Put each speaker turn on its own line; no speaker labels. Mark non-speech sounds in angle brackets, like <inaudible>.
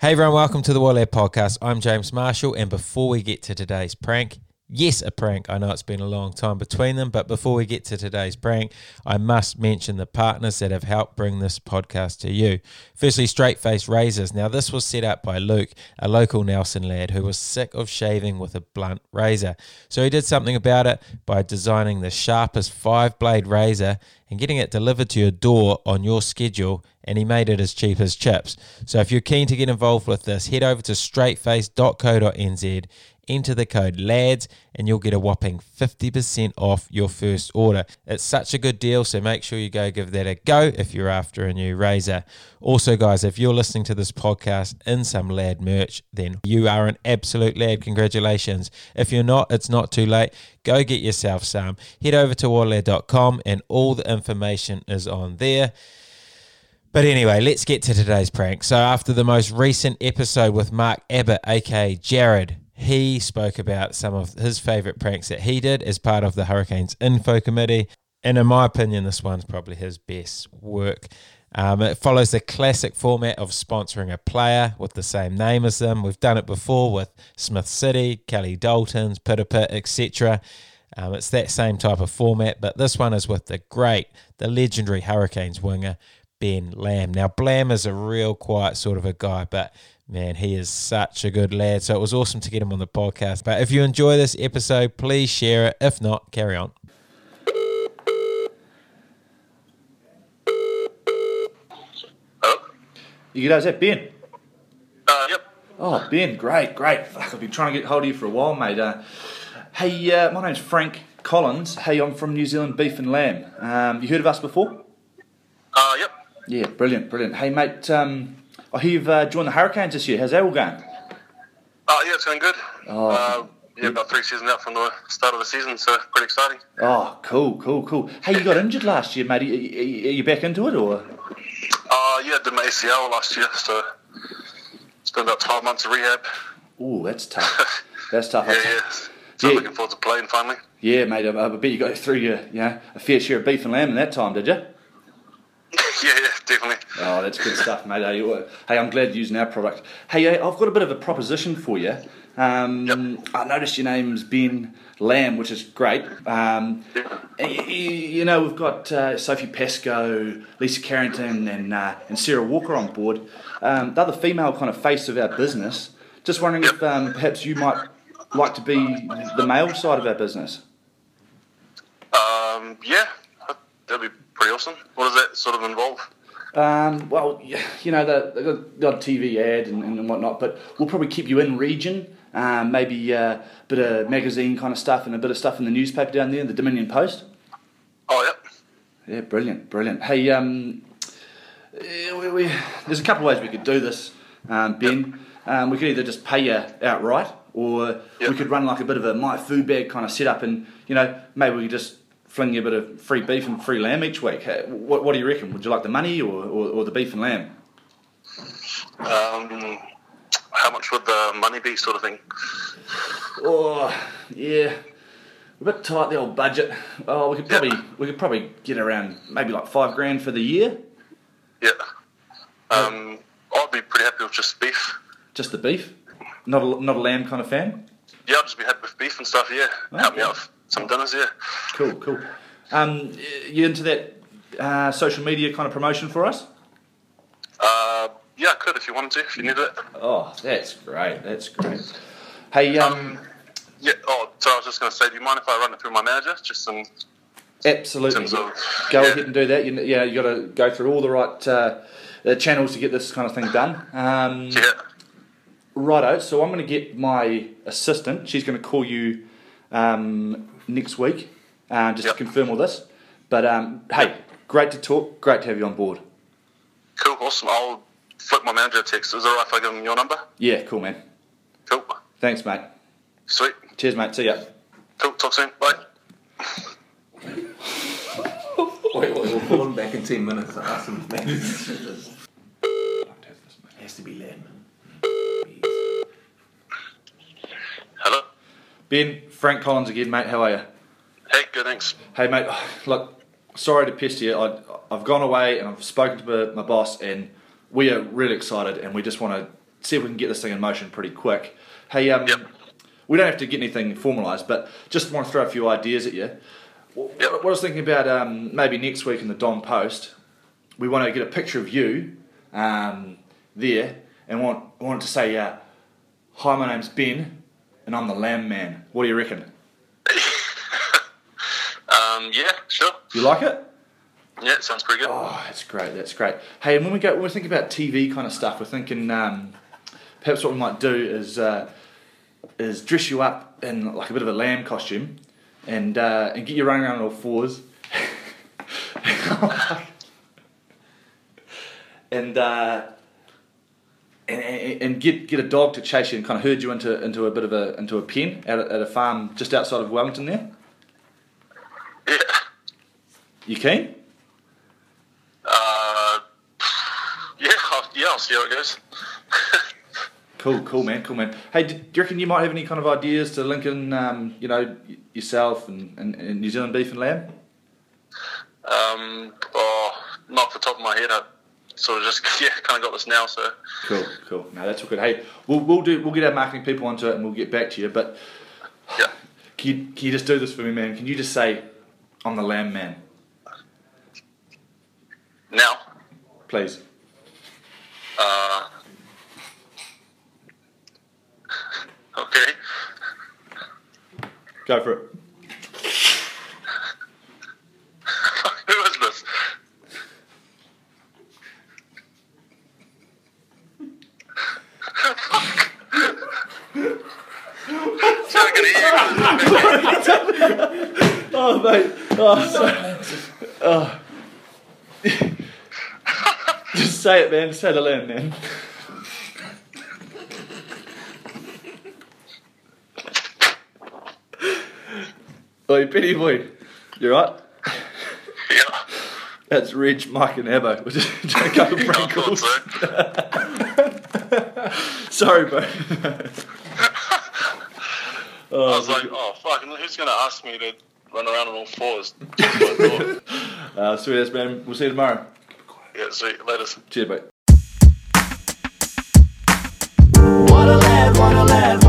Hey everyone, welcome to the Wall Air Podcast. I'm James Marshall, and before we get to today's prank, yes, a prank. I know it's been a long time between them, but before we get to today's prank, I must mention the partners that have helped bring this podcast to you. Firstly, Straight Face Razors. Now, this was set up by Luke, a local Nelson lad who was sick of shaving with a blunt razor. So he did something about it by designing the sharpest five blade razor and getting it delivered to your door on your schedule and he made it as cheap as chips. So if you're keen to get involved with this, head over to straightface.co.nz, enter the code LADS, and you'll get a whopping 50% off your first order. It's such a good deal, so make sure you go give that a go if you're after a new razor. Also, guys, if you're listening to this podcast in some LAD merch, then you are an absolute lad. Congratulations. If you're not, it's not too late. Go get yourself some. Head over to warlad.com and all the information is on there. But anyway, let's get to today's prank. So, after the most recent episode with Mark Abbott, aka Jared, he spoke about some of his favourite pranks that he did as part of the Hurricanes Info Committee. And in my opinion, this one's probably his best work. Um, it follows the classic format of sponsoring a player with the same name as them. We've done it before with Smith City, Kelly Daltons, Pita Pit, etc. Um, it's that same type of format, but this one is with the great, the legendary Hurricanes winger, Ben Lamb. Now, Blam is a real quiet sort of a guy, but man, he is such a good lad. So it was awesome to get him on the podcast. But if you enjoy this episode, please share it. If not, carry on.
Hello?
You guys, that Ben?
Uh, yep.
Oh, Ben, great, great. Fuck, I've been trying to get hold of you for a while, mate. Uh, hey, uh, my name's Frank Collins. Hey, I'm from New Zealand Beef and Lamb. Um, you heard of us before?
Uh, yep.
Yeah, brilliant, brilliant. Hey, mate, um, I hear you've uh, joined the Hurricanes this year. How's that all going?
Oh, yeah, it's going good.
Oh.
Uh, yeah, about three seasons out from the start of the season, so pretty exciting.
Oh, cool, cool, cool. Hey, you got injured last year, mate. Are you, are you back into it, or?
Uh, yeah, did my ACL last year, so it's been about 12 months of rehab.
Oh, that's <laughs> tough. That's tough.
Yeah, yeah. So
Yeah.
looking forward to playing finally.
Yeah, mate. I, I bet you got through your, you know, a fair share of beef and lamb in that time, did you?
Yeah, yeah, definitely.
Oh, that's good stuff, mate. Hey, I'm glad you're using our product. Hey, I've got a bit of a proposition for you. Um,
Yep.
I noticed your name's Ben Lamb, which is great. Um, y- y- you know, we've got uh, Sophie Pascoe, Lisa Carrington, and uh, and Sarah Walker on board. Um, the other female kind of face of our business. Just wondering if um, perhaps you might like to be the male side of our business.
Um, yeah, that'd be pretty awesome. What does that sort of involve?
Um, well, you know, the, the got- got a TV ad and, and whatnot, but we'll probably keep you in region. Um, maybe uh, a bit of magazine kind of stuff and a bit of stuff in the newspaper down there, the Dominion Post.
Oh, yep.
Yeah, brilliant, brilliant. Hey, um, we, we, there's a couple of ways we could do this, um, Ben. Um, we could either just pay you outright, or
Yep.
we could run like a bit of a my food bag kind of setup, and you know, maybe we could just fling you a bit of free beef and free lamb each week. What, what do you reckon? Would you like the money or, or, or the beef and lamb?
Um, how much would the money be, sort of thing?
Oh, yeah. A bit tight the old budget. Oh, we could probably we could probably get around maybe like five grand for the year,
Yeah. Um, I'd be pretty happy with just beef.
just the beef. Not a, not a lamb kind of fan.
Yeah, I'd just be happy with beef and stuff, yeah. Help me out some dinners, yeah.
Cool, cool. Um, you into that uh, social media kind of promotion for us?
Uh, yeah, I could if you wanted to, if you needed it.
Oh, that's great. That's great. Hey, um,
Yeah, oh, so I was just going to say, do you mind if I run it through my manager? Just some,
absolutely.
of-
Go
yeah.
ahead and do that. You, yeah, you got to go through all the right uh, uh, channels to get this kind of thing done. Um,
yeah.
Righto, so I'm going to get my assistant. She's going to call you um, next week uh, just
Yep.
to confirm all this. But um, hey, great to talk. Great to have you on board.
Cool, awesome. I'll flip my manager a text. Is it alright if I give him your number?
Yeah, cool, man.
Cool.
Thanks, mate.
Sweet.
Cheers, mate. See ya.
Cool, talk soon. Bye.
Wait, wait, we'll call him back in 10 minutes and ask him. it has to be lamb.
Hello?
Ben, Frank Collins again, mate. How are you?
Hey, good, thanks.
Hey, mate. Look, sorry to pester you. I, I've gone away and I've spoken to my, my boss, and we are really excited, and we just want to see if we can get this thing in motion pretty quick. Hey, um,
Yep.
we don't have to get anything formalised, but just want to throw a few ideas at you. What,
Yep.
what I was thinking about um, maybe next week in the Dom Post, we want to get a picture of you um, there and want want to say, uh, "Hi, my name's Ben, and I'm the Lamb Man." What do you reckon? <laughs>
Um, yeah, sure.
You like it?
Yeah, it sounds pretty good.
Oh, that's great. That's great. Hey, and when we go, when we think about TV kind of stuff, we're thinking um, perhaps what we might do is uh, is dress you up in like a bit of a lamb costume, and uh, and get you running around on all fours, <laughs> and, uh, and and get get a dog to chase you and kind of herd you into into a bit of a into a pen at a, at a farm just outside of Wellington. There,
Yeah.
you keen?
Uh, yeah, I'll, yeah, I'll see how it goes. <laughs>
Cool, cool, man, cool, man. Hey, do you reckon you might have any kind of ideas to link in, um, you know, yourself and, and, and New Zealand beef and lamb?
um, oh, not off the top of my head. I sort of just <laughs> yeah, kind of got this now. So
Cool, cool. No, that's all good. Hey, we'll, we'll do we'll get our marketing people onto it and we'll get back to you. But
yeah, <sighs>
can you, can you just do this for me, man? Can you just say, "I'm the lamb man,"
now.
please?
Uh, <laughs> okay.
Go for it.
Who is this? So I can hear you.
Oh, mate. Oh, sorry. Oh. just say it, man. Say the lamb, man. Oi, Penny boy. You right?
Yeah.
That's Reg, Mike, and Abbo. We're just doing a couple of
I
prank calls. Sorry, bro.
I was like, oh fuck, who's gonna ask me to run around on all fours? That's what I thought.
Uh, sweet ass, man. We'll see you tomorrow.
yeah, sweet. Later.
Cheers, mate.
What a lad, what a lad,